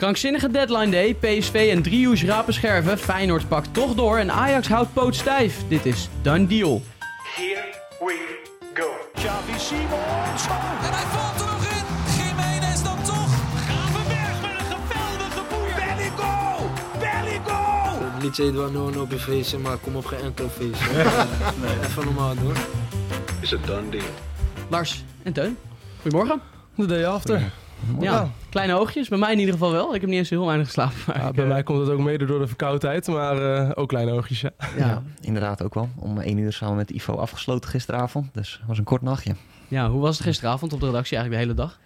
Krankzinnige deadline day, PSV en Driehoes rapen scherven. Feyenoord pakt toch door en Ajax houdt poot stijf. Dit is done deal. Here we go. Xavi Simons. En hij valt er nog in. Jiménez dan toch. Gravenberg met een geweldige boer. Belligo. Belligo. Niet Eduard no op je feestje, maar kom op geen enkel feestje. Even normaal doen. Is het done deal? Lars en Teun, goedemorgen. De day after. Ja, kleine oogjes. Bij mij in ieder geval wel. Ik heb niet eens heel weinig geslapen. Ja, ik, bij eh, mij komt het ook mede door de verkoudheid, maar eh, ook kleine oogjes. Ja. ja. inderdaad ook wel. Om één uur samen met Ivo afgesloten gisteravond. Dus het was een kort nachtje. ja, hoe was het gisteravond op de redactie eigenlijk de hele dag?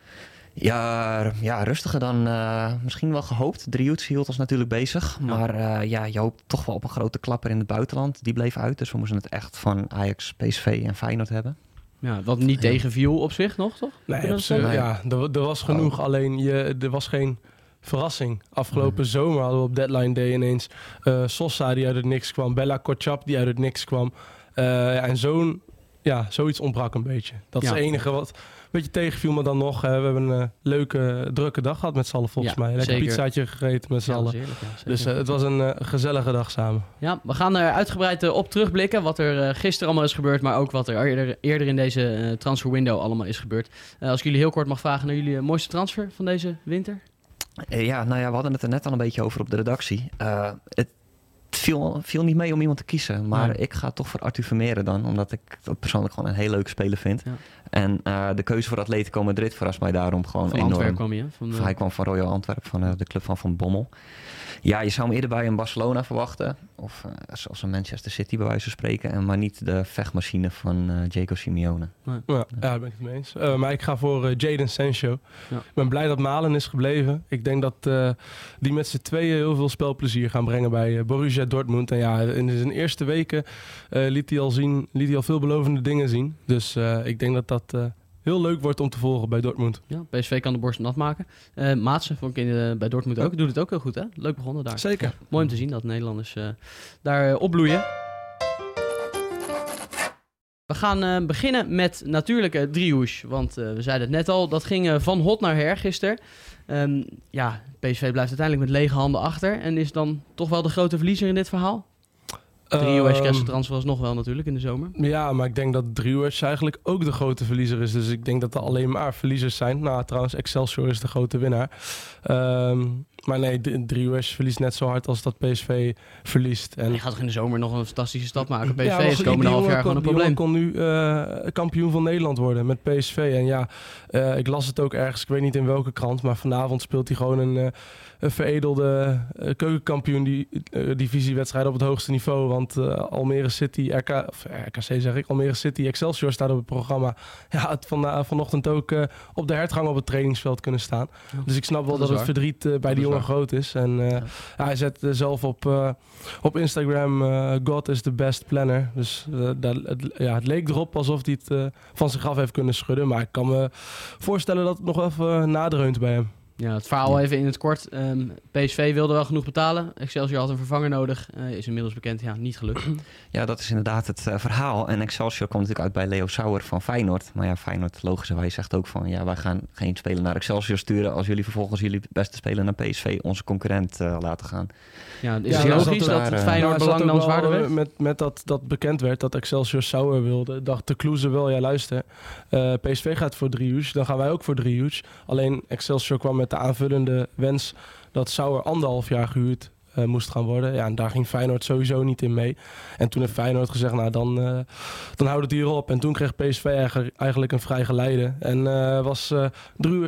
Ja, ja rustiger dan eh, misschien wel gehoopt. Driehoets hield ons natuurlijk bezig. Ja. Maar eh, ja, je hoopt toch wel op een grote klapper in het buitenland. Die bleef uit. Dus we moesten het echt van Ajax, PSV en Feyenoord hebben. Ja, wat niet Ja. tegenviel op zich nog, toch? Nee, absoluut. ja, er, er was genoeg. Alleen je, er was geen verrassing. Afgelopen zomer hadden we op deadline day ineens eh Sosa die uit het niks kwam. Bella Kotschap die uit het niks kwam. Eh, ja, en zo'n, ja, zoiets ontbrak een beetje. Dat is het enige wat beetje tegenviel. Maar dan nog, we hebben een eh, leuke, drukke dag gehad met z'n allen volgens Ja, mij. Lekker zeker. pizzaatje gegeten met z'n Ja, allen. heerlijk, ja. Dus eh, het was een eh, gezellige dag samen. Ja, we gaan er uitgebreid op terugblikken. Wat er gisteren allemaal is gebeurd, maar ook wat er eerder, eerder in deze transfer window allemaal is gebeurd. Eh, als ik jullie heel kort mag vragen naar jullie mooiste transfer van deze winter. Eh, ja, nou ja, we hadden het er net al een beetje over op de redactie. Eh, het viel, viel niet mee om iemand te kiezen. Maar ik ga toch voor Arthur Vermeeren dan. Omdat ik dat persoonlijk gewoon een heel leuke speler vind. Ja. En eh, de keuze voor Atletico Madrid verrast mij daarom gewoon Van enorm. Antwerpen kwam je. hè? Van, Hij kwam van Royal Antwerp, van eh, de club van Van Bommel. Ja, je zou hem eerder bij een Barcelona verwachten. Of eh, zoals een Manchester City bij wijze van spreken. En maar niet de vechtmachine van eh Jaco Simeone. Ja, ja, daar ben ik het mee eens. Eh, maar ik ga voor eh, Jaden Sancho. Ja. Ik ben blij dat Malen is gebleven. Ik denk dat eh, die met z'n tweeën heel veel spelplezier gaan brengen bij eh, Borussia Dortmund. En ja, in zijn eerste weken eh, liet, hij al zien, liet hij al veelbelovende dingen zien. Dus eh, ik denk dat dat eh, heel leuk wordt om te volgen bij Dortmund. ja, PSV kan de borst nat maken. Eh Maatsen vond ik in, bij Dortmund ook. Doet het ook heel goed, hè? Leuk begonnen daar. Zeker. Mooi om te zien dat Nederlanders eh, daar eh, opbloeien. We gaan eh, beginnen met natuurlijk uh, Driehoes. Want eh, we zeiden het net al, dat ging van hot naar her gisteren. Ehm, ja, PSV blijft uiteindelijk met lege handen achter. En is dan toch wel de grote verliezer in dit verhaal? Driehoes Ehm, transfer was nog wel natuurlijk in de zomer. Ja, maar ik denk dat Driehoes eigenlijk ook de grote verliezer is. Dus ik denk dat er alleen maar verliezers zijn. Nou, trouwens, Excelsior is de grote winnaar. Ehm, maar nee, D- Driehoes verliest net zo hard als dat PSV verliest. En je gaat toch in de zomer nog een fantastische stap maken? PSV Ja, is het komende half jaar jongen gewoon een kon- probleem. kon nu eh, kampioen van Nederland worden met PSV. En ja, eh, ik las het ook ergens, ik weet niet in welke krant, maar vanavond speelt hij gewoon een, eh, een veredelde keukenkampioen die, divisiewedstrijd op het hoogste niveau. Want Almere City, RK, of RKC zeg ik, Almere City Excelsior staat op het programma. Ja, het van, vanochtend ook op de hertgang op het trainingsveld kunnen staan. Ja, dus ik snap wel dat, dat het verdriet bij die jongen waar. groot is. En ja. Ja, hij zet zelf op, op Instagram, God is the best planner. Dus dat, het, ja, het leek erop alsof hij het van zich af heeft kunnen schudden. Maar ik kan me voorstellen dat het nog even nadreunt bij hem. Ja, het verhaal even in het kort. Um, PSV wilde wel genoeg betalen. Excelsior had een vervanger nodig. Uh, is inmiddels bekend, ja, niet gelukt. Ja, dat is inderdaad het uh, verhaal. En Excelsior kwam natuurlijk uit bij Leo Sauer van Feyenoord. Maar ja, Feyenoord logischerwijs zegt ook van... ja, wij gaan geen speler naar Excelsior sturen... als jullie vervolgens jullie beste speler naar PSV, onze concurrent, uh, laten gaan. Ja, is ja, het logisch dat, dat het Feyenoord belang dan zwaarder werd? Met, met dat, dat bekend werd dat Excelsior Sauer wilde... dacht de Kloeze wel, ja luister... Uh, PSV gaat voor drie uur, dan gaan wij ook voor drie uur. Alleen Excelsior kwam met de aanvullende wens dat Sauer anderhalf jaar gehuurd uh, moest gaan worden. Ja, en daar ging Feyenoord sowieso niet in mee. En toen heeft Feyenoord gezegd, nou dan, uh, dan houdt het hier op. En toen kreeg PSV eigenlijk, een vrij geleide. En uh, was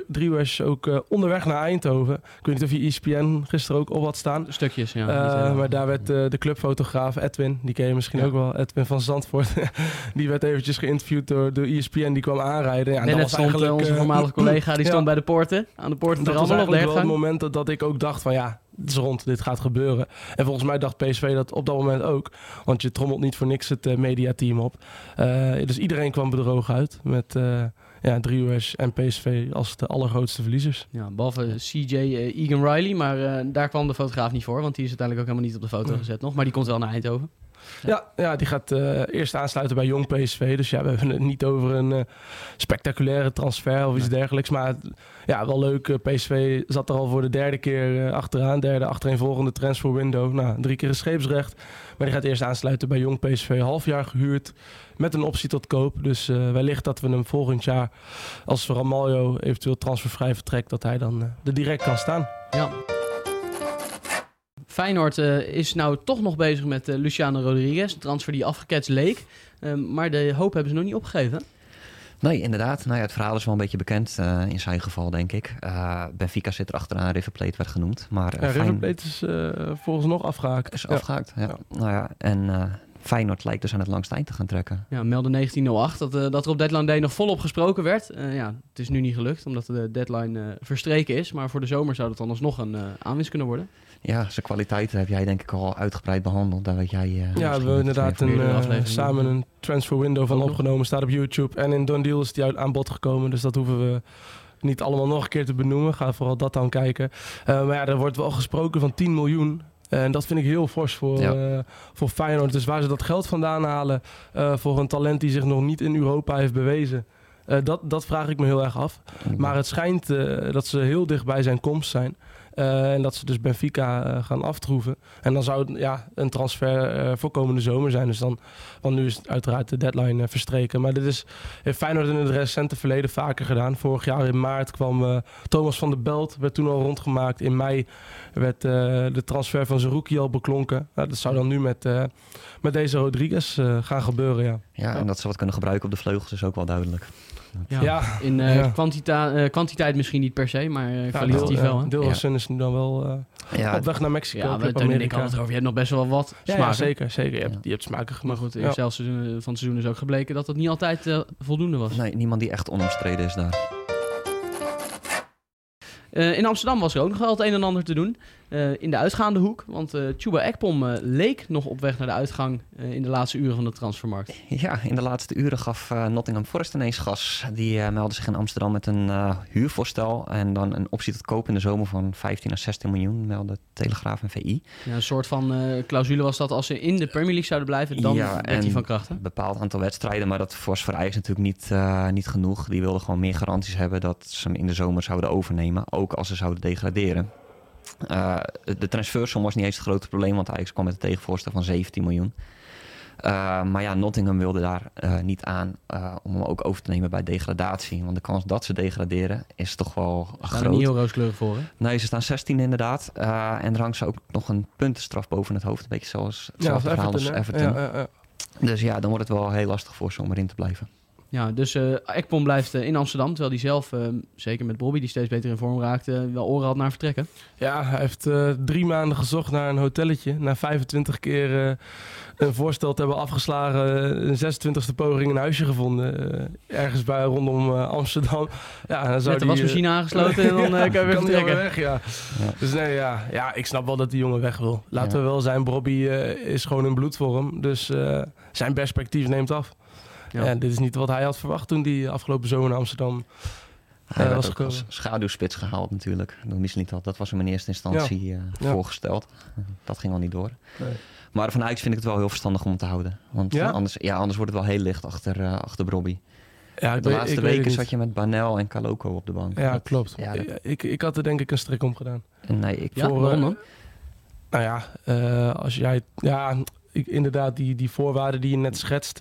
Driehuis ook onderweg naar Eindhoven. Ik weet niet of je ESPN gisteren ook op had staan. Stukjes, ja. maar daar werd de clubfotograaf Edwin, die ken je misschien ja. ook wel, Edwin van Zandvoort. die werd eventjes geïnterviewd door de ESPN, die kwam aanrijden. Ja, en dat was stond eigenlijk, onze voormalige collega, die stond bij de poorten. Aan de poorten de hertgang. wel het moment dat, dat ik ook dacht van ja, het is rond, dit gaat gebeuren. En volgens mij dacht PSV dat op dat moment ook. Want je trommelt niet voor niks het uh, mediateam op. Uh, dus iedereen kwam bedrogen uit met uh, ja, Driehuis en PSV als de allergrootste verliezers. Ja, behalve CJ Egan Riley, maar daar kwam de fotograaf niet voor. Want die is uiteindelijk ook helemaal niet op de foto gezet nog. Maar die komt wel naar Eindhoven. Ja, ja die gaat eh, eerst aansluiten bij Jong PSV. Dus ja, we hebben het niet over een eh, spectaculaire transfer of iets dergelijks. Maar ja, wel leuk. eh, PSV zat er al voor de derde keer achteraan. Derde achtereenvolgende transfer window. Nou, drie keer een scheepsrecht. Maar die gaat eerst aansluiten bij Jong PSV. Half jaar gehuurd met een optie tot koop. Dus wellicht dat we hem volgend jaar, als Ramaljo eventueel transfervrij vertrekt, dat hij dan er direct kan staan. Ja. Feyenoord eh, is nou toch nog bezig met eh, Luciano Rodriguez. Een transfer die afgeketst leek. Ehm, maar de hoop hebben ze nog niet opgegeven. Nee, inderdaad. Nou ja, het verhaal is wel een beetje bekend eh, in zijn geval, denk ik. Eh, Benfica zit er achteraan, River Plate werd genoemd. Maar uh, Ja, River Plate is volgens nog afgehaakt. is Ja. afgehaakt. Ja. Ja. Nou ja, en eh, Feyenoord lijkt dus aan het langste eind te gaan trekken. Ja, melden 1908 dat, dat er op deadline day nog volop gesproken werd. Eh, ja, het is nu niet gelukt omdat de deadline verstreken is. Maar voor de zomer zou dat dan alsnog een aanwinst kunnen worden. Ja, zijn kwaliteiten heb jij denk ik al uitgebreid behandeld. Daar weet jij. eh, Ja, we hebben inderdaad een, eh, samen een transfer window van nog. opgenomen. Staat op YouTube. En in Don Deal is die uit aan bod gekomen. Dus dat hoeven we niet allemaal nog een keer te benoemen. Ga vooral dat dan kijken. Eh, maar ja, er wordt wel gesproken van 10 miljoen. En dat vind ik heel fors voor, Ja. voor Feyenoord. Dus waar ze dat geld vandaan halen voor een talent die zich nog niet in Europa heeft bewezen. dat, dat vraag ik me heel erg af. Maar het schijnt dat ze heel dicht bij zijn komst zijn. Eh, en dat ze dus Benfica eh, gaan aftroeven. En dan zou het ja, een transfer eh, voor komende zomer zijn. Dus dan, want nu is uiteraard de deadline verstreken. Maar dit is, heeft Feyenoord in het recente verleden vaker gedaan. Vorig jaar in maart kwam Thomas van der Belt, werd toen al rondgemaakt. In mei werd de transfer van Zerouki al beklonken. Nou, dat zou dan nu met, met deze Rodriguez gaan gebeuren, ja. Ja, en dat ze wat kunnen gebruiken op de vleugels is ook wel duidelijk. Ja. Ja, In eh, Ja. kwantita- eh, kwantiteit misschien niet per se, maar eh, kwalitatief wel. hè? Dilrosun is nu dan wel eh, Ja, op weg naar Mexico. Ja, we Club Teun en ik het over. Je hebt nog best wel wat Ja, smaak. zeker. zeker. Je, hebt, Ja. je hebt smaken Maar goed, in het seizoen van het seizoen is ook gebleken dat dat niet altijd voldoende was. nee, niemand die echt onomstreden is daar. Eh, in Amsterdam was er ook nog wel het een en ander te doen. Eh, in de uitgaande hoek. Want eh Chuba Ekpom eh, leek nog op weg naar de uitgang in de laatste uren van de transfermarkt. Ja, in de laatste uren gaf Nottingham Forest ineens gas. Die meldde zich in Amsterdam met een huurvoorstel en dan een optie tot koop in de zomer van 15 à 16 miljoen, meldde Telegraaf en VI. Ja, een soort van clausule was dat als ze in de Premier League zouden blijven, dan Ja, werd die van kracht. hè? Een bepaald aantal wedstrijden, maar dat was voor Ajax natuurlijk niet, niet genoeg. Die wilden gewoon meer garanties hebben dat ze hem in de zomer zouden overnemen, ook als ze zouden degraderen. Eh, de transfersom was niet eens het grote probleem, want Ajax kwam met een tegenvoorstel van 17 miljoen. Eh, maar ja, Nottingham wilde daar eh, niet aan eh, om hem ook over te nemen bij degradatie. Want de kans dat ze degraderen is toch wel groot. niet heel rooskleurig voor. Hè? Nee, ze staan 16 inderdaad. Eh, en er hangt ze ook nog een puntenstraf boven het hoofd. Een beetje zoals Ja, verhaal als Everton. hè? Everton. Ja, ja, ja. Dus ja, dan wordt het wel heel lastig voor ze om erin te blijven. Ja, dus eh Ekpom blijft eh, in Amsterdam, terwijl hij zelf, eh, zeker met Bobby, die steeds beter in vorm raakte, wel oren had naar vertrekken. Ja, hij heeft eh, drie maanden gezocht naar een hotelletje. Na 25 keer eh, een voorstel te hebben afgeslagen, een 26e poging een huisje gevonden. ergens bij rondom eh, Amsterdam. Ja, dan zou Met de die, wasmachine aangesloten en dan eh, kan je weer kan vertrekken. weg, ja. Ja. Dus nee, ja, ja, ik snap wel dat die jongen weg wil. Laten Ja. we wel zijn, Bobby eh, is gewoon een bloedvorm. Dus eh, zijn perspectief neemt af. Ja. En dit is niet wat hij had verwacht toen hij afgelopen zomer naar Amsterdam... Hij Eh, was ook als schaduwspits gehaald natuurlijk. Door Mislintat. Dat was hem in eerste instantie eh, voorgesteld. Dat ging al niet door. Nee. Maar van Ajax vind ik het wel heel verstandig om te houden. Want Ja? anders, ja, anders wordt het wel heel licht achter, eh achter Brobby. Ja, De weet- laatste weken niet. zat je met Banel en Kaloko op de bank. Ja, Dat- klopt. Ja, dat- ik, ik had er denk ik een strik om gedaan. Nee, ik, Voor, dan? Nou ja, als jij... Ja, ik, inderdaad, die, die voorwaarden die je net schetst...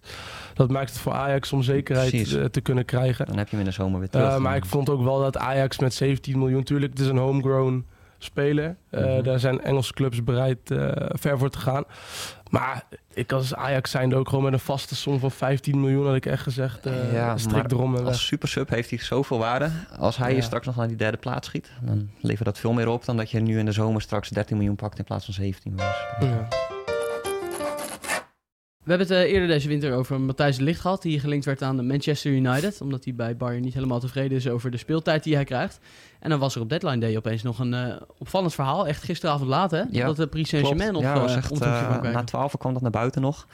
dat maakt het voor Ajax om zekerheid Precies. eh, te kunnen krijgen. dan heb je hem in de zomer weer terug. Eh, maar ik vond ook wel dat Ajax met 17 miljoen... Tuurlijk, het is een homegrown speler. Mhm. Daar zijn Engelse clubs bereid eh, ver voor te gaan. Maar ik als Ajax zijnde ook gewoon met een vaste som van 15 miljoen... had ik echt gezegd, eh Ja, strik erom en weg. Als supersub heeft hij zoveel waarde. Als hij Ja. je straks nog naar die derde plaats schiet, dan levert dat veel meer op dan dat je nu in de zomer straks 13 miljoen pakt in plaats van 17. Dus, Ja. We hebben het eh, eerder deze winter over Matthijs de Ligt gehad, die gelinkt werd aan Manchester United, omdat hij bij Bayern niet helemaal tevreden is over de speeltijd die hij krijgt. En dan was er op deadline day opeens nog een eh, opvallend verhaal, echt gisteravond laat hè, Ja, dat de Paris Saint-Germain op ja, eh, was echt, eh, na 12 kwam dat naar buiten nog.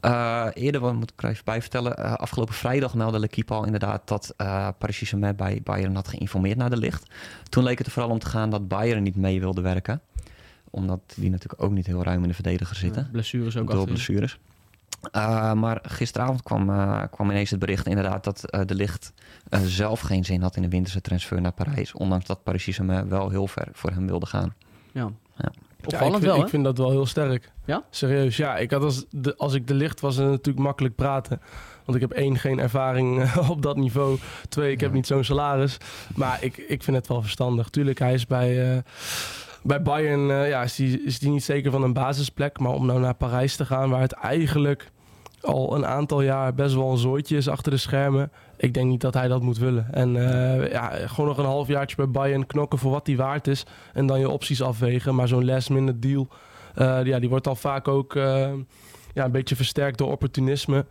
Eh, eerder, wat moet ik er even bij vertellen, eh, afgelopen vrijdag meldde L'Equipe al inderdaad dat eh Paris Saint-Germain bij Bayern had geïnformeerd naar de licht. Toen leek het er vooral om te gaan dat Bayern niet mee wilde werken. Omdat die natuurlijk ook niet heel ruim in de verdediger zitten. Blessures ook door achterin. blessures. Uh, maar gisteravond kwam, uh, kwam ineens het bericht inderdaad dat uh, de licht zelf geen zin had in de winterse transfer naar Parijs. Ondanks dat Paris Saint-Germain wel heel ver voor hem wilde gaan. Ja. Ja. Opvallend ja, ik vind, wel, hè? Ik vind dat wel heel sterk. Ja? Serieus, ja. Ik had als, de, als ik de licht was, het natuurlijk makkelijk praten. Want ik heb één, geen ervaring eh, op dat niveau. Twee, ik heb niet zo'n salaris. Maar ik, ik vind het wel verstandig. Tuurlijk, hij is bij... Bij Bayern uh, ja, is die, is die niet zeker van een basisplek. Maar om nou naar Parijs te gaan, waar het eigenlijk al een aantal jaar best wel een zooitje is achter de schermen. Ik denk niet dat hij dat moet willen. En uh, ja, gewoon nog een halfjaartje bij Bayern knokken voor wat hij waard is. En dan je opties afwegen. Maar zo'n last minute deal, uh, ja, die wordt dan vaak ook ja, een beetje versterkt door opportunisme.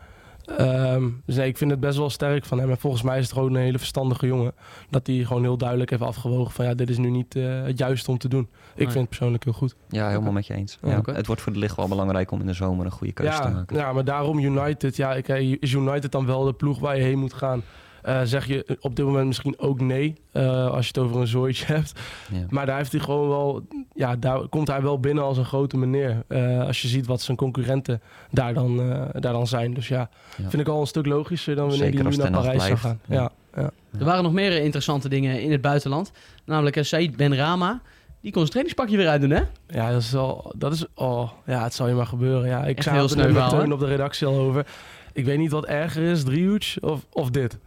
Um, dus nee, ik vind het best wel sterk van hem. En volgens mij is het gewoon een hele verstandige jongen. Dat hij gewoon heel duidelijk heeft afgewogen van ja, dit is nu niet uh, het juiste om te doen. Ik nee. vind het persoonlijk heel goed. Ja, helemaal okay. met je eens. Ja, okay. Het wordt voor de licht wel belangrijk om in de zomer een goede keuze ja, te maken. Ja, maar daarom United. Ja, ik, is United dan wel de ploeg waar je heen moet gaan? Uh, zeg je op dit moment misschien ook nee, uh, als je het over een zooitje hebt. Ja. Maar daar heeft hij gewoon wel, ja, daar komt hij wel binnen als een grote meneer. Uh, als je ziet wat zijn concurrenten daar dan, daar dan zijn. Dus ja, ja, vind ik al een stuk logischer dan wanneer hij nu naar Parijs zou gaan. Ja. Ja, Er waren nog meer interessante dingen in het buitenland. Namelijk Said Ben Rama. Die kon zijn trainingspakje weer uitdoen, hè? Ja, dat is wel, dat is, oh, ja, het zal je maar gebeuren. Ja, ik zei heel er met Teun op de redactie al over. Ik weet niet wat erger is, driehoets of, of dit.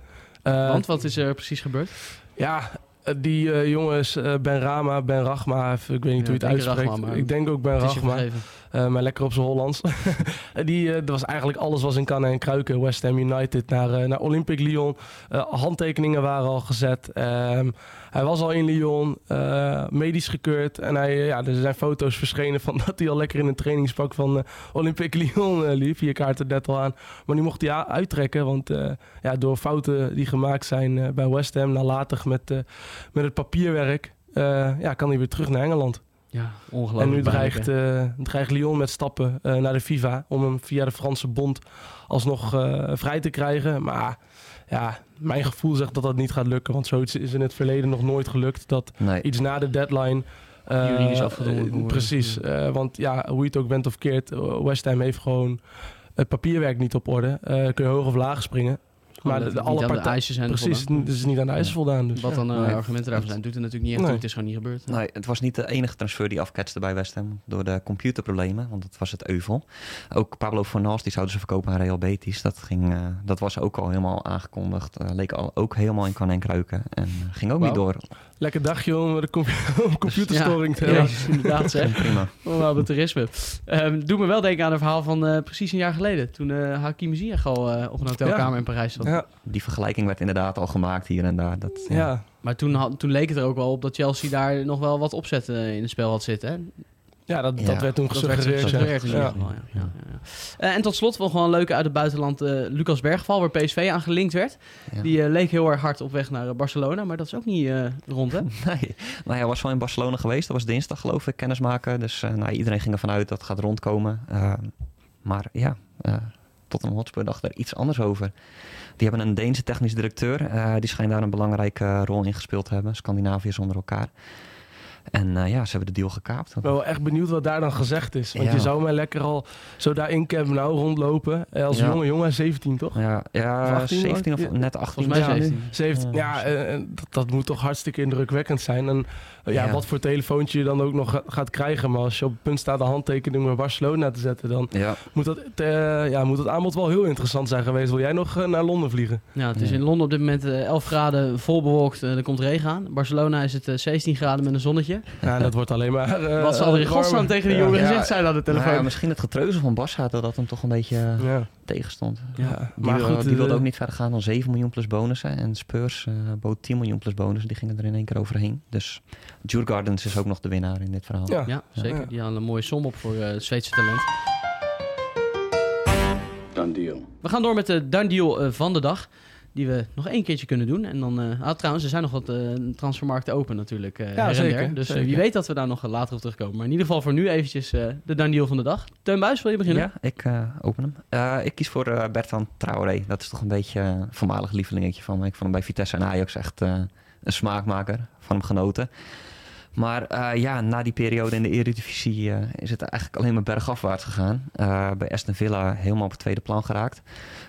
Uh, Want wat is er precies gebeurd? Ja, die uh, jongens, uh, Ben Rama, Ben Rachma, ik weet niet Ja, hoe je het uitspreekt. Rachma, ik denk ook Ben Rachma, maar lekker op zijn Hollands. die, dat was eigenlijk alles was in kannen en kruiken. West Ham United naar, naar Olympique Lyon. handtekeningen waren al gezet. Um, hij was al in Lyon, medisch gekeurd. En hij, ja, er zijn foto's verschenen van dat hij al lekker in een trainingspak van Olympique Lyon liep. Hier kaart het net al aan. Maar nu mocht hij uittrekken, want ja, door fouten die gemaakt zijn bij West Ham, nalatig met, met het papierwerk, ja, kan hij weer terug naar Engeland. Ja, ongelooflijk. En nu pijnlijk, dreigt, uh, dreigt Lyon met stappen uh, naar de FIFA om hem via de Franse bond alsnog uh, vrij te krijgen. Maar ja, mijn gevoel zegt dat dat niet gaat lukken. Want zoiets is in het verleden nog nooit gelukt. Dat Nee. iets na de deadline... eh, Juridisch afgedwongen eh, wordt. Precies, eh, want ja, hoe je het ook bent of keert, eh, West Ham heeft gewoon het papierwerk niet op orde. Eh, kun je hoog of laag springen. Maar de, de, alle partijen... zijn Precies, voldaan. het is niet aan de eisen voldaan. Dus, Wat dan uh, Nee. argumenten daarvoor zijn, doet het natuurlijk niet echt Nee. toe. Het is gewoon niet gebeurd. Nee, het was niet de enige transfer die afketste bij West Ham door de computerproblemen, want dat was het euvel. Ook Pablo Fornals, die zouden ze verkopen aan Real Betis. Dat, ging, eh, dat was ook al helemaal aangekondigd. Eh, leek al, ook helemaal in kan en kruiken. En eh, ging ook niet door. Lekker dagje om de compu- om computerstoring te hebben. ja, inderdaad zeg. Prima. Oh, amaterisme. Ehm doe me wel denken aan een verhaal van eh, precies een jaar geleden. Toen eh Hakim Ziyech al eh, op een hotelkamer Ja. in Parijs zat. Ja, Die vergelijking werd inderdaad al gemaakt hier en daar. Dat, ja. ja. Maar toen, had, toen leek het er ook wel op dat Chelsea daar nog wel wat opzet in het spel had zitten. Hè? Ja dat, Ja. dat werd toen gesuggereerd. ja. Ja. ja. Eh, en tot slot wel gewoon leuke uit het buitenland. eh, Lucas Bergval, waar PSV aan gelinkt werd. Ja. Die eh, leek heel erg hard op weg naar Barcelona. Maar dat is ook niet eh, rond, hè? Nee, nou, hij was wel in Barcelona geweest. Dat was dinsdag geloof ik, kennismaken. Dus eh, nou, iedereen ging ervan uit dat het gaat rondkomen. Eh, maar ja, eh Tottenham Hotspur dacht er iets anders over. Die hebben een Deense technisch directeur. eh, die schijnt daar een belangrijke rol in gespeeld te hebben. Scandinavië zonder elkaar. En eh, ja, ze hebben de deal gekaapt. Ik ben wel echt benieuwd wat daar dan gezegd is. Want Ja. je zou maar lekker al zo daar in Camp Nou rondlopen. Eh, Als Ja. jonge jongen, 17 toch? Ja, ja Of 18 17 of Ja. net 18. Volgens mij ja. 17. 17, ja, eh, dat, dat moet toch hartstikke indrukwekkend zijn. En ja, Ja. wat voor telefoontje je dan ook nog ga- gaat krijgen. Maar als je op het punt staat de handtekening bij Barcelona te zetten... dan Ja, moet dat, eh, ja, moet het aanbod wel heel interessant zijn geweest. Wil jij nog naar Londen vliegen? Ja, het is Ja. in Londen op dit moment eh, 11 graden vol bewolkt. eh, er komt regen aan. Barcelona is het eh, 16 graden met een zonnetje. Ja, dat wordt alleen maar... eh, Wat zal in godsnaam warmer. tegen die Ja. jongen Ja. gezegd zijn aan de telefoon? Maar ja, misschien het getreuzel van Barça dat dat hem toch een beetje eh, Ja, tegenstond. ja. Die, maar wil- goed, die wilde eh, ook niet verder gaan dan 7 miljoen plus bonussen. En Spurs eh bood 10 miljoen plus bonussen. Die gingen er in één keer overheen. Dus Jude Gardens is ook nog de winnaar in dit verhaal. Ja. Ja, zeker. Ja. Die hadden een mooie som op voor eh, het Zweedse talent. Done deal. We gaan door met de done deal van de dag. Die we nog één keertje kunnen doen. En dan, eh, ah, trouwens, er zijn nog wat eh, transfermarkten open natuurlijk. eh, Ja, her en zeker, der. Dus wie weet dat we daar nog later op terugkomen. Maar in ieder geval voor nu eventjes eh, de done deal van de dag. Teun Buis, wil je beginnen? Ja, ik open hem. Eh, ik kies voor Bertrand Traoré. Dat is toch een beetje een voormalig lievelingetje van me. Ik vond hem bij Vitesse en Ajax echt eh, een smaakmaker. Van hem genoten. Maar eh, ja, na die periode in de Eredivisie eh, is het eigenlijk alleen maar bergafwaarts gegaan. Eh, bij Aston Villa helemaal op het tweede plan geraakt.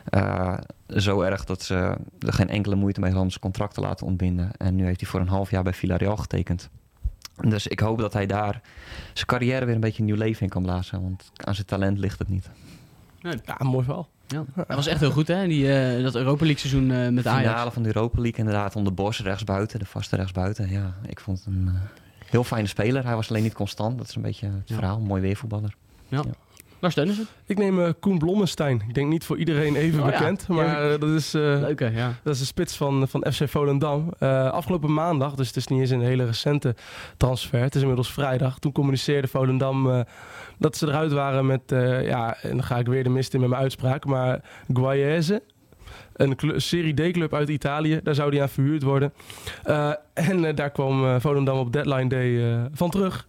Eh, zo erg dat ze er geen enkele moeite mee hadden om zijn contract te laten ontbinden. En nu heeft hij voor een half jaar bij Villarreal getekend. Dus ik hoop dat hij daar zijn carrière weer een beetje een nieuw leven in kan blazen. Want aan zijn talent ligt het niet. Ja, mooi verhaal. Ja. Hij was echt heel goed, hè? Die, eh, dat Europa League seizoen eh, met De Ajax. finale van de Europa League inderdaad onder Bos rechtsbuiten, de vaste rechtsbuiten. Ja, ik vond het een eh, heel fijne speler. Hij was alleen niet constant. Dat is een beetje het Ja. verhaal. Mooi weervoetballer. Waar steunen ze? Ik neem eh, Koen Blommestein. Ik denk niet voor iedereen even Oh ja, bekend, maar eh, dat is... eh, Leuke, ja. Dat is de spits van, van FC Volendam. Eh, afgelopen maandag, dus het is niet eens een hele recente transfer. Het is inmiddels vrijdag. Toen communiceerde Volendam eh, dat ze eruit waren met... eh, ja, en dan ga ik weer de mist in met mijn uitspraak. Maar Guayese, een Serie D-club uit Italië. Daar zou die aan verhuurd worden. Eh, en eh, daar kwam eh, Volendam op deadline day van terug.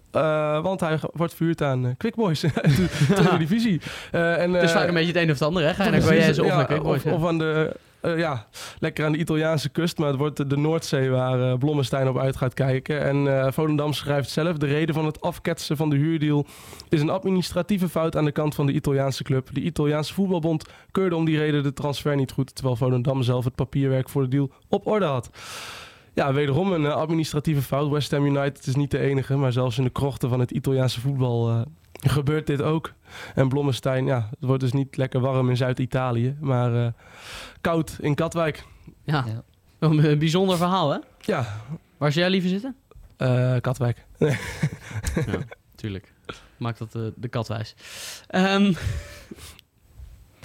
Want hij wordt verhuurd aan Quick Boys de divisie. En, Het is vaak een beetje het een of het ander, hè? Ga je naar Precies, Guayese of ja, naar Quick Boys, of, ja. of aan de, eh, ja, lekker aan de Italiaanse kust. Maar het wordt de- Noordzee waar eh Blommestein op uit gaat kijken. En eh Volendam schrijft zelf... de reden van het afketsen van de huurdeal... is een administratieve fout aan de kant van de Italiaanse club. De Italiaanse voetbalbond keurde om die reden de transfer niet goed... terwijl Volendam zelf het papierwerk voor de deal op orde had. Ja, wederom een administratieve fout. West Ham United is niet de enige... maar zelfs in de krochten van het Italiaanse voetbal... gebeurt dit ook. En Blommestein, ja, het wordt dus niet lekker warm in Zuid-Italië, maar eh, koud in Katwijk. Ja. Ja. Een, bijzonder verhaal, hè? Ja, Waar zou jij liever zitten? eh, Katwijk. Tuurlijk. Maakt dat eh, de kat wijs. Ehm,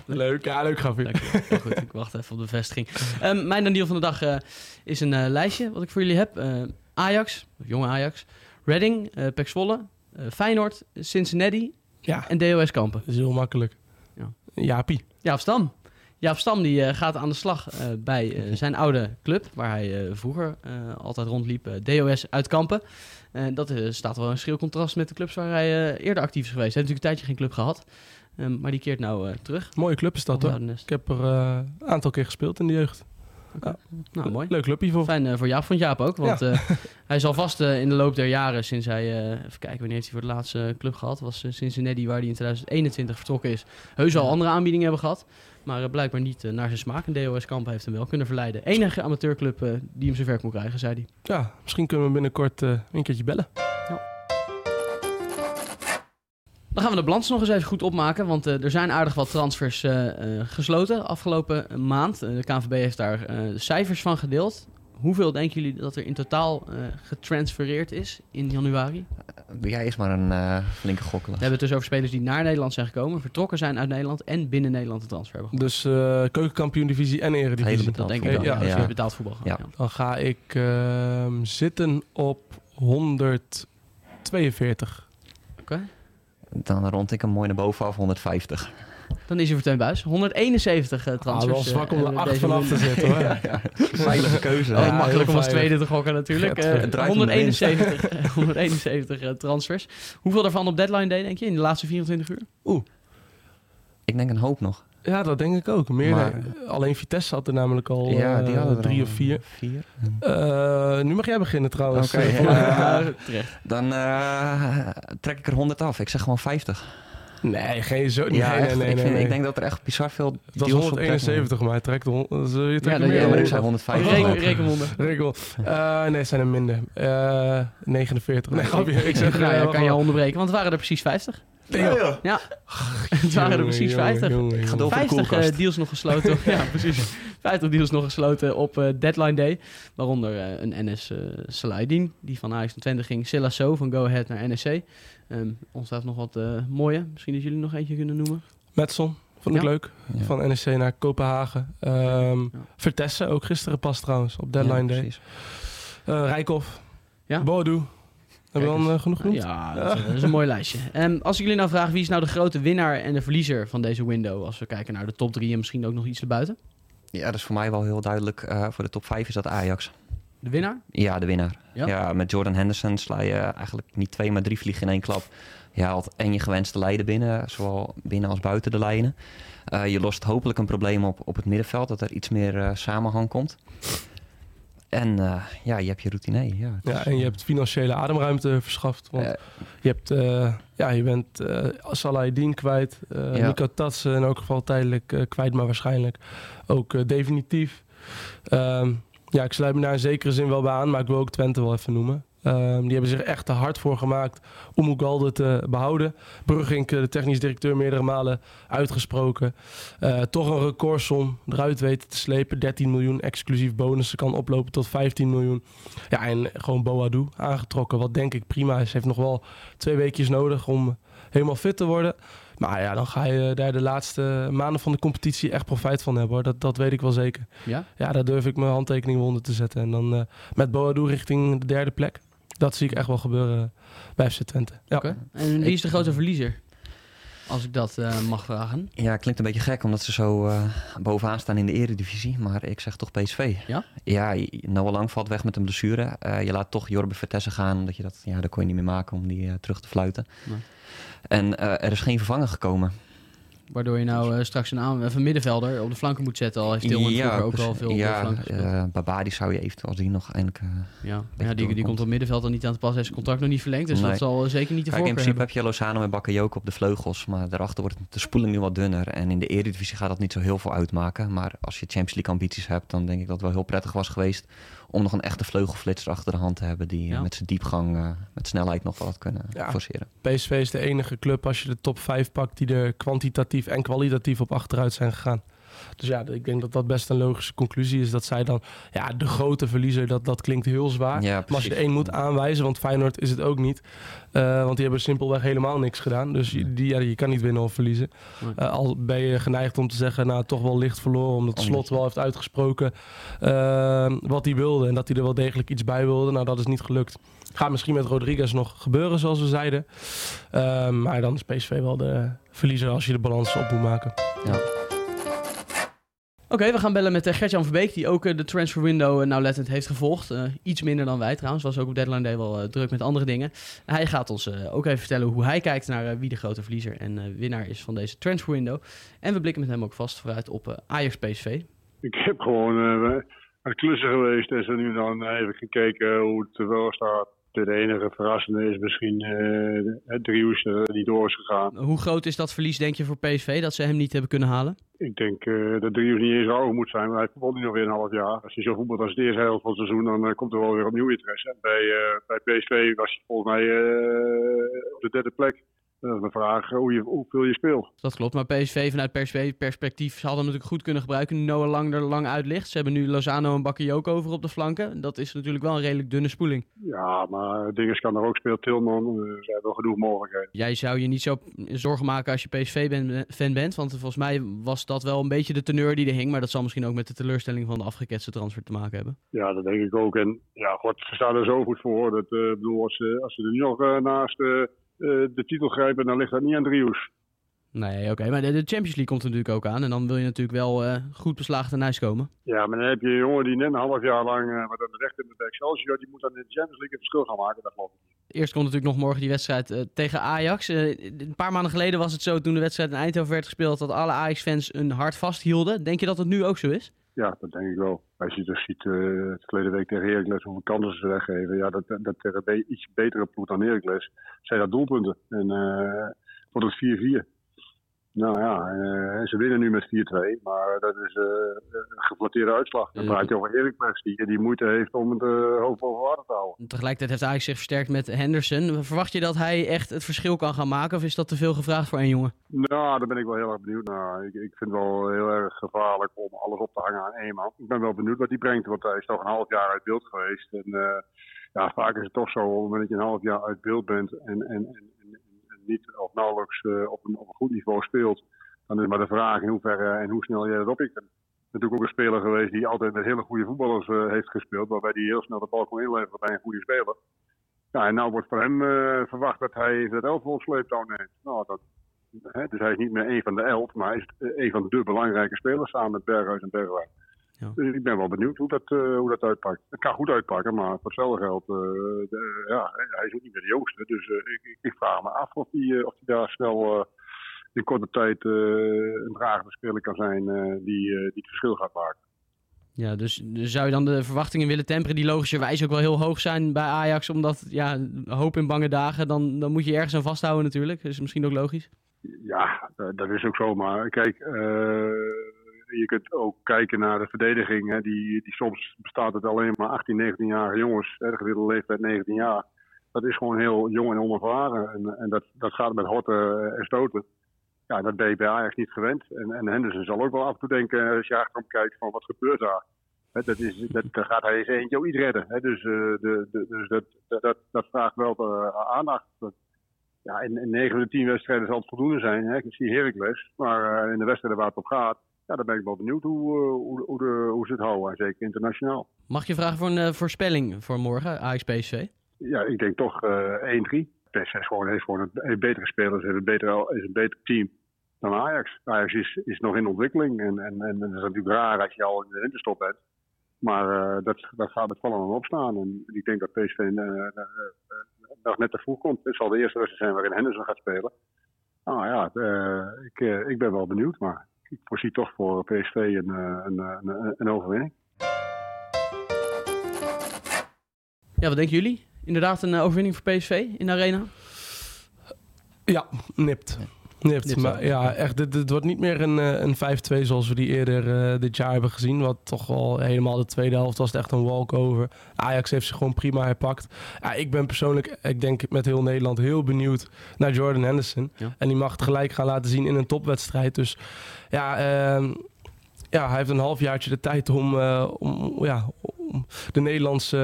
Leuk, ja, leuk grapje. Dankjewel. Heel goed, ik wacht even op de bevestiging. Ehm, mijn deal van de dag eh, is een lijstje wat ik voor jullie heb. Eh, Ajax, jonge Ajax, Reading, uh, Pek Zwolle, Feyenoord, Cincinnati Ja, en DOS Kampen. dat is heel makkelijk. Ja. Jaapie. Jaap Stam. Jaap Stam die, eh, gaat aan de slag eh, bij eh, zijn oude club, waar hij eh, vroeger eh, altijd rondliep, eh, DOS uit Kampen. En dat eh, staat wel in schril contrast met de clubs waar hij eh, eerder actief is geweest. Hij heeft natuurlijk een tijdje geen club gehad, Ehm, maar die keert nou eh, terug. Mooie club is dat hoor. Ik heb er eh, een aantal keer gespeeld in de jeugd. Nou, mooi. Leuk clubje voor. Fijn eh, voor Jaap, vond Jaap ook. Want eh, hij zal vast eh, in de loop der jaren, sinds hij, even kijken, wanneer heeft hij voor de laatste club gehad? Was Cincinnati, waar hij in 2021 vertrokken is. Heus al andere aanbiedingen hebben gehad. Maar blijkbaar niet naar zijn smaak. En DOS Kamp heeft hem wel kunnen verleiden. Enige amateurclub die hem zover kon krijgen, zei hij. Ja, misschien kunnen we binnenkort een keertje bellen. Dan gaan we de balans nog eens even goed opmaken. Want eh, er zijn aardig wat transfers eh, eh, gesloten afgelopen maand. De KNVB heeft daar eh, cijfers van gedeeld. Hoeveel denken jullie dat er in totaal eh, getransfereerd is in januari? Doe jij eens maar een eh, flinke gokkelen. We hebben het dus over spelers die naar Nederland zijn gekomen, vertrokken zijn uit Nederland en binnen Nederland een transfer hebben gemaakt. Dus eh keukenkampioen divisie en eredivisie. Hele Dat betaald denk ik wel. Ja, Ja, betaald voetbal. Gewoon, Ja. ja. Dan ga ik ehm, zitten op 142. Dan rond ik hem mooi naar boven af, 150. Dan is hij voor Teun Buis. 171 uh, Ah, transfers. wel zwak om eh, er eh, acht deze vanaf te zitten hoor. ja, veilige keuze. Oh, Ja, makkelijk om als tweede te gokken natuurlijk. Vet, Eh, het draait om de 171, eh, 171 eh, transfers. Hoeveel daarvan op deadline day, denk je, in de laatste 24 uur? Ik denk een hoop nog. Ja, dat denk ik ook. Meer, Maar- alleen Vitesse had er namelijk al ja, eh, die hadden drie al of vier. vier. Eh, nu mag jij beginnen trouwens. Oké, Eh, ja. Ja, terecht. Dan eh, trek ik er 100 af. Ik zeg gewoon 50. Nee, geen zo. Nee, ja, nee, echt. nee, ik, nee, vind, nee. ik denk dat er echt bizar veel Het was deals op trekken. 171, maar hij trekt Zul je dan- meer? ja, maar ik Oh, zei 150. Reken, ook. rekenwonder. Regel. Eh, nee, zijn er minder. Eh 49. Nee, grapje. Ik zeg... nou, ja, kan je onderbreken, want het waren er precies 50. Joh. Ja, het waren er precies jongen, 50. jongen, Ik ga jongen. door voor de 50 koelkast. eh, deals nog gesloten. ja, precies. 50 deals nog gesloten op eh, deadline day. Waaronder eh, een NS uh, Salahdin, die van Ajax naar Twente ging. Silla So van Go Ahead naar NEC. Ehm ons staat nog wat eh, mooie. Misschien dat jullie nog eentje kunnen noemen. Metson. Vond ik Ja. leuk. Ja. Van NEC naar Kopenhagen. Ehm Ja. Vertessen, ook gisteren pas trouwens. Op deadline Ja, day. precies. Eh Rijkoff. Ja. Boadu. Hebben we Kijk dan eh, genoeg genoemd? Ja, dat, is- dat is een mooi lijstje. En als ik jullie nou vraag, wie is nou de grote winnaar en de verliezer van deze window? Als we kijken naar de top 3 en misschien ook nog iets erbuiten. Ja, dat is voor mij wel heel duidelijk. eh, voor de top 5 is dat Ajax. De winnaar? Ja, de winnaar. Ja? Ja, met Jordan Henderson sla je eigenlijk niet twee, maar drie vliegen in één klap. Je haalt en je gewenste lijnen binnen, zowel binnen als buiten de lijnen. Eh, je lost hopelijk een probleem op op het middenveld, dat er iets meer eh, samenhang komt. En eh, ja, je hebt je routine. Ja, Ja, en je eh, hebt financiële ademruimte verschaft. Want eh, je, hebt, ja, je bent eh Salahidin kwijt. Ja. Nico Tatsen in elk geval tijdelijk kwijt, maar waarschijnlijk ook definitief. Ehm, ja, ik sluit me daar in zekere zin wel bij aan, maar ik wil ook Twente wel even noemen. Ehm, die hebben zich echt te hard voor gemaakt om Ugalde te behouden. Brugink, eh, de technisch directeur, meerdere malen uitgesproken. Eh, toch een recordsom eruit weten te slepen. 13 miljoen exclusief bonussen kan oplopen tot 15 miljoen. Ja, en gewoon Boadu aangetrokken, wat denk ik prima is. Heeft nog wel twee weekjes nodig om helemaal fit te worden. Maar ja, dan ga je daar de laatste maanden van de competitie echt profijt van hebben. Hoor. Dat, dat weet ik wel zeker. Ja? Ja, daar durf ik mijn handtekening onder te zetten. En dan eh, met Boadu richting de derde plek. Dat zie ik echt wel gebeuren bij FC Twente. Ja. En wie is de grote verliezer? Als ik dat eh, mag vragen. Ja, klinkt een beetje gek omdat ze zo eh, bovenaan staan in de eredivisie. Maar ik zeg toch PSV. Ja? Ja, Noah Lang valt weg met een blessure. Eh, je laat toch Jorbe Vertessen gaan. Omdat je dat, ja, dat kon je niet meer maken om die terug te fluiten. Nee. En eh, er is geen vervanger gekomen. Waardoor je nou eh, straks een, aan, een middenvelder op de flanken moet zetten. Al heeft Tilman vroeger ook al veel op de ja, flanken gespeeld. eh, Babadi zou je eventueel als die nog eindelijk... eh, ja, ja die, die komt op middenveld dan niet aan te pas. Hij zijn contract nog niet verlengd. Dus Nee. dat zal zeker niet de Kijk, in principe hebben. heb je Lozano en Bakayoko op de vleugels. Maar daarachter wordt de spoeling nu wat dunner. En in de Eredivisie gaat dat niet zo heel veel uitmaken. Maar als je Champions League ambities hebt, dan denk ik dat het wel heel prettig was geweest... om nog een echte vleugelflitser achter de hand te hebben... die eh, Ja. met zijn diepgang, eh, met snelheid nog wel wat kunnen Ja. forceren. PSV is de enige club als je de top 5 pakt die er kwantitatief en kwalitatief op achteruit zijn gegaan. Dus ja, ik denk dat dat best een logische conclusie is. Dat zij dan, ja, de grote verliezer, dat, dat klinkt heel zwaar. Ja, maar als je één moet aanwijzen, want Feyenoord is het ook niet. eh, want die hebben simpelweg helemaal niks gedaan. Dus je, die, ja, je kan niet winnen of verliezen. Eh, al ben je geneigd om te zeggen, nou toch wel licht verloren. Omdat Slot wel heeft uitgesproken eh, wat hij wilde. En dat hij er wel degelijk iets bij wilde. Nou, dat is niet gelukt. Gaat misschien met Rodriguez nog gebeuren, zoals we zeiden. Maar dan is PSV wel de verliezer als je de balans op moet maken. Oké, we gaan bellen met uh, Gert-Jan Verbeek, die ook eh, de transfer window uh, nauwlettend heeft gevolgd. Iets minder dan wij trouwens, was ook op Deadline Day wel druk met andere dingen. Hij gaat ons ook even vertellen hoe hij kijkt naar wie de grote verliezer en winnaar is van deze transfer window. En we blikken met hem ook vast vooruit op Ajax PSV. Ik heb gewoon aan klussen geweest en zo nu dan even gekeken hoe het er wel staat. De enige verrassende is misschien uh, het Drius uh, die door is gegaan. Hoe groot is dat verlies, denk je, voor PSV dat ze hem niet hebben kunnen halen? Ik denk uh, dat Drius niet eens rouwig moet zijn, maar hij voetbalt nu nog weer een half jaar. Als hij zo voetbalt als de eerste helft van het seizoen, dan uh, komt er wel weer opnieuw interesse. En bij, bij PSV was hij volgens mij op de derde plek. Dat is een vraag hoe je, hoeveel je speelt. Dat klopt, maar PSV vanuit PSV-perspectief hadden hem natuurlijk goed kunnen gebruiken. Noah Lang er lang uit ligt. Ze hebben nu Lozano en Bakayoko over op de flanken. Dat is natuurlijk wel een redelijk dunne spoeling. Ja, maar Dinges kan er ook spelen. Tilman, er zijn wel genoeg mogelijkheden. Jij zou je niet zo zorgen maken als je PSV-fan bent. Want volgens mij was dat wel een beetje de teneur die er hing. Maar dat zal misschien ook met de teleurstelling van de afgeketste transfer te maken hebben. Ja, dat denk ik ook. En ja, God, ze staan er zo goed voor. Dat, uh, bedoel, als, ze, als ze er nu nog uh, naast... Uh, de titel grijpen, dan ligt dat niet aan Drius. Nee, oké. Okay. Maar de, Champions League komt er natuurlijk ook aan. En dan wil je natuurlijk wel uh, goed beslagen ten huis komen. Ja, maar dan heb je een jongen die net een half jaar lang uh, met een recht in de Excelsior, die moet dan in de Champions League het verschil gaan maken. Dat geloof ik. Eerst komt natuurlijk nog morgen die wedstrijd uh, tegen Ajax. een paar maanden geleden was het zo, toen de wedstrijd in Eindhoven werd gespeeld, dat alle Ajax-fans een hart vasthielden. Denk je dat het nu ook zo is? Ja, dat denk ik wel. Als je dus ziet, uh, het verleden week tegen Heracles hoeveel kansen ze weggeven. Ja, dat, dat tegen iets betere ploeg dan Heracles zijn dat doelpunten. En uh, wordt het 4-4. Nou ja, uh, ze winnen nu met 4-2, maar dat is uh, een geflatteerde uitslag. Dan praat je over Heracles die, die moeite heeft om het hoofd boven water te houden. Tegelijkertijd heeft Ajax zich versterkt met Henderson. Verwacht je dat hij echt het verschil kan gaan maken of is dat te veel gevraagd voor één jongen? Nou, daar ben ik wel heel erg benieuwd naar. Ik, ik vind het wel heel erg gevaarlijk om alles op te hangen aan één man. Ik ben wel benieuwd wat hij brengt, want hij is toch een half jaar uit beeld geweest. En uh, ja, vaak is het toch zo, op het moment dat je een half jaar uit beeld bent en, en, en, en, en niet of nauwelijks uh, op, een, op een goed niveau speelt, dan is maar de vraag in hoeverre en hoe snel jij dat oppikt. Natuurlijk ook een speler geweest die altijd met hele goede voetballers uh, heeft gespeeld, waarbij hij heel snel de bal kon inleveren bij een goede speler. Ja, en nou wordt van hem uh, verwacht dat hij het elftal sleeptouw neemt. Nou, dat, hè, dus hij is niet meer een van de elf, maar hij is een van de belangrijke spelers samen met Berghuis en Bergwijn. Ja. Dus ik ben wel benieuwd hoe dat, uh, hoe dat uitpakt. Het kan goed uitpakken, maar voor hetzelfde geld, uh, de, ja, hij is ook niet meer de jongste. Dus uh, ik, ik, vraag me af of hij of die daar snel in korte tijd een dragende speler kan zijn die, die het verschil gaat maken. Ja, dus, dus zou je dan de verwachtingen willen temperen die logischerwijs ook wel heel hoog zijn bij Ajax, omdat ja, hoop in bange dagen, dan, dan moet je ergens aan vasthouden natuurlijk. Dat is misschien ook logisch. Ja, eh, dat is ook zo. Maar kijk, eh, je kunt ook kijken naar de verdediging. Hè, die, die soms bestaat het alleen maar 18, 19-jarige jongens. De gemiddelde leeftijd 19 jaar. Dat is gewoon heel jong en onervaren. En, en dat, dat gaat met horten en stoten. Ja, dat ben je bij niet gewend. En, en Henderson zal ook wel af en toe denken, als je achterom kijkt, van wat gebeurt daar? Dat, is, dat, gaat hij eens eentje ook niet redden. Dus eh, de, de, dus dat, dat, vraagt wel eh, aandacht. Ja, in, in 9 van de 10 wedstrijden zal het voldoende zijn. Hè. Ik zie Heracles. Maar eh, in de wedstrijden waar het op gaat, ja, dan ben ik wel benieuwd hoe, eh, hoe, hoe, de, hoe ze het houden. En zeker internationaal. Mag je vragen voor een eh, voorspelling voor morgen, Ajax PSV? Ja, ik denk toch eh 1-3. PSV is gewoon, heeft gewoon een, heeft betere spelers, heeft een beter, is een beter team dan Ajax. Ajax is, is nog in ontwikkeling. En, en, en het is natuurlijk raar als je al in de winterstop bent. Maar eh, dat, dat gaat met vallen en opstaan. En ik denk dat PSV eh, eh, eh, nog net te vroeg komt. Het zal de eerste wedstrijd zijn waarin Henderson gaat spelen. Nou ja, eh, ik, eh, ik ben wel benieuwd. Maar ik voorzie toch voor PSV een, eh, een, een, een overwinning. Ja, wat denken jullie? Inderdaad een eh, overwinning voor PSV in de arena? Ja, nipt. Nipt. Nipt maar ja, echt, dit, dit wordt niet meer een, eh, een 5-2 zoals we die eerder eh, dit jaar hebben gezien. Wat toch wel helemaal de tweede helft was het echt een walkover. Ajax heeft zich gewoon prima herpakt. Ja, ik ben persoonlijk, ik denk met heel Nederland, heel benieuwd naar Jordan Henderson. Ja. En die mag het gelijk gaan laten zien in een topwedstrijd. Dus ja, ehm, ja hij heeft een halfjaartje de tijd om, eh, om, ja, om de Nederlandse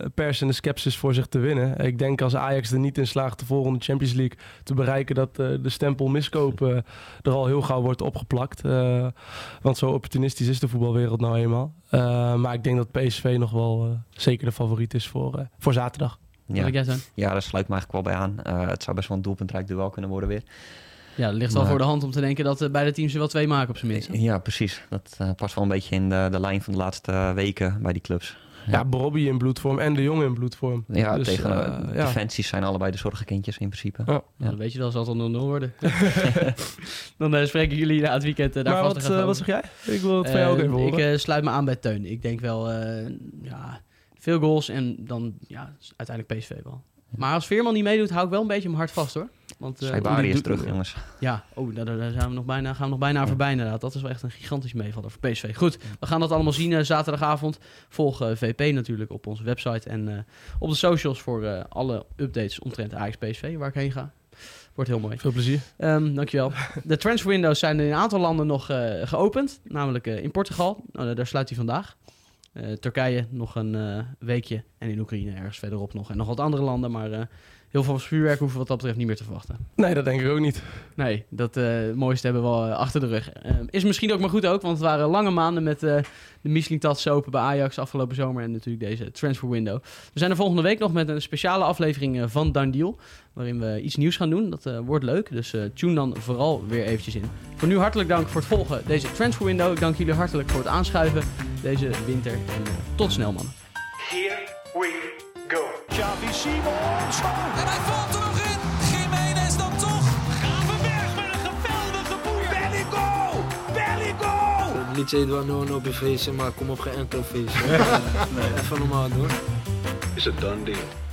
eh, pers en de skepsis voor zich te winnen. Ik denk als Ajax er niet in slaagt de volgende Champions League te bereiken dat eh, de stempel miskopen er al heel gauw wordt opgeplakt. Eh, want zo opportunistisch is de voetbalwereld nou eenmaal. Eh, maar ik denk dat PSV nog wel eh, zeker de favoriet is voor, eh, voor zaterdag. Wat Ja. ja, daar sluit me eigenlijk wel bij aan. Eh, het zou best wel een doelpuntrijk duel kunnen worden weer. Ja, het ligt wel Maar- voor de hand om te denken dat eh, beide teams er wel twee maken op zijn minst. hè? Ja, precies. Dat eh, past wel een beetje in de, de lijn van de laatste weken bij die clubs. Ja, Bobby in bloedvorm en de Jong in bloedvorm. Ja, Dus, tegen eh, eh, ja. defensies zijn allebei de zorgenkindjes in principe. Ja. Ja, dan weet je wel, zal het al 0-0 worden. dan eh, spreken jullie na het weekend eh, daar maar vast wat, eh, wat zeg jij? Ik wil het van jou ook Eh, even horen. Ik eh, sluit me aan bij Teun. Ik denk wel, eh, ja, veel goals en dan ja, uiteindelijk PSV wel. Maar als Veerman niet meedoet, hou ik wel een beetje mijn hart vast hoor. Want, eh, Saibari is doet- terug, jongens. Ja, oh, daar, daar zijn we nog bijna, gaan we nog bijna voorbij inderdaad. Dat is wel echt een gigantisch meevaller voor PSV. Goed, we gaan dat allemaal zien eh, zaterdagavond. Volg eh, VP natuurlijk op onze website en eh, op de socials voor eh, alle updates omtrent Ajax PSV, waar ik heen ga. Wordt heel mooi. Veel plezier. Ehm, dankjewel. De transfer windows zijn in een aantal landen nog eh, geopend. Namelijk in Portugal. Nou, daar sluit hij vandaag. Eh, Turkije nog een eh, weekje. En in Oekraïne ergens verderop nog. En nog wat andere landen. Maar eh, heel veel vuurwerk hoeven we wat dat betreft niet meer te verwachten. Nee, dat denk ik ook niet. Nee, dat eh, mooiste hebben we al eh, achter de rug. Eh, is misschien ook maar goed ook, want het waren lange maanden met eh, de Michelin-tas open bij Ajax afgelopen zomer en natuurlijk deze transfer window. We zijn er volgende week nog met een speciale aflevering van Dan Deal, waarin we iets nieuws gaan doen. Dat wordt leuk, dus tune dan vooral weer eventjes in. Voor nu hartelijk dank voor het volgen deze transfer window. Ik dank jullie hartelijk voor het aanschuiven deze winter en tot snel mannen. Here we go. Xavi Simons. Het liedje heet wel No No feestje, maar kom op geen enkel feestje. Even normaal doen. It's a done deal.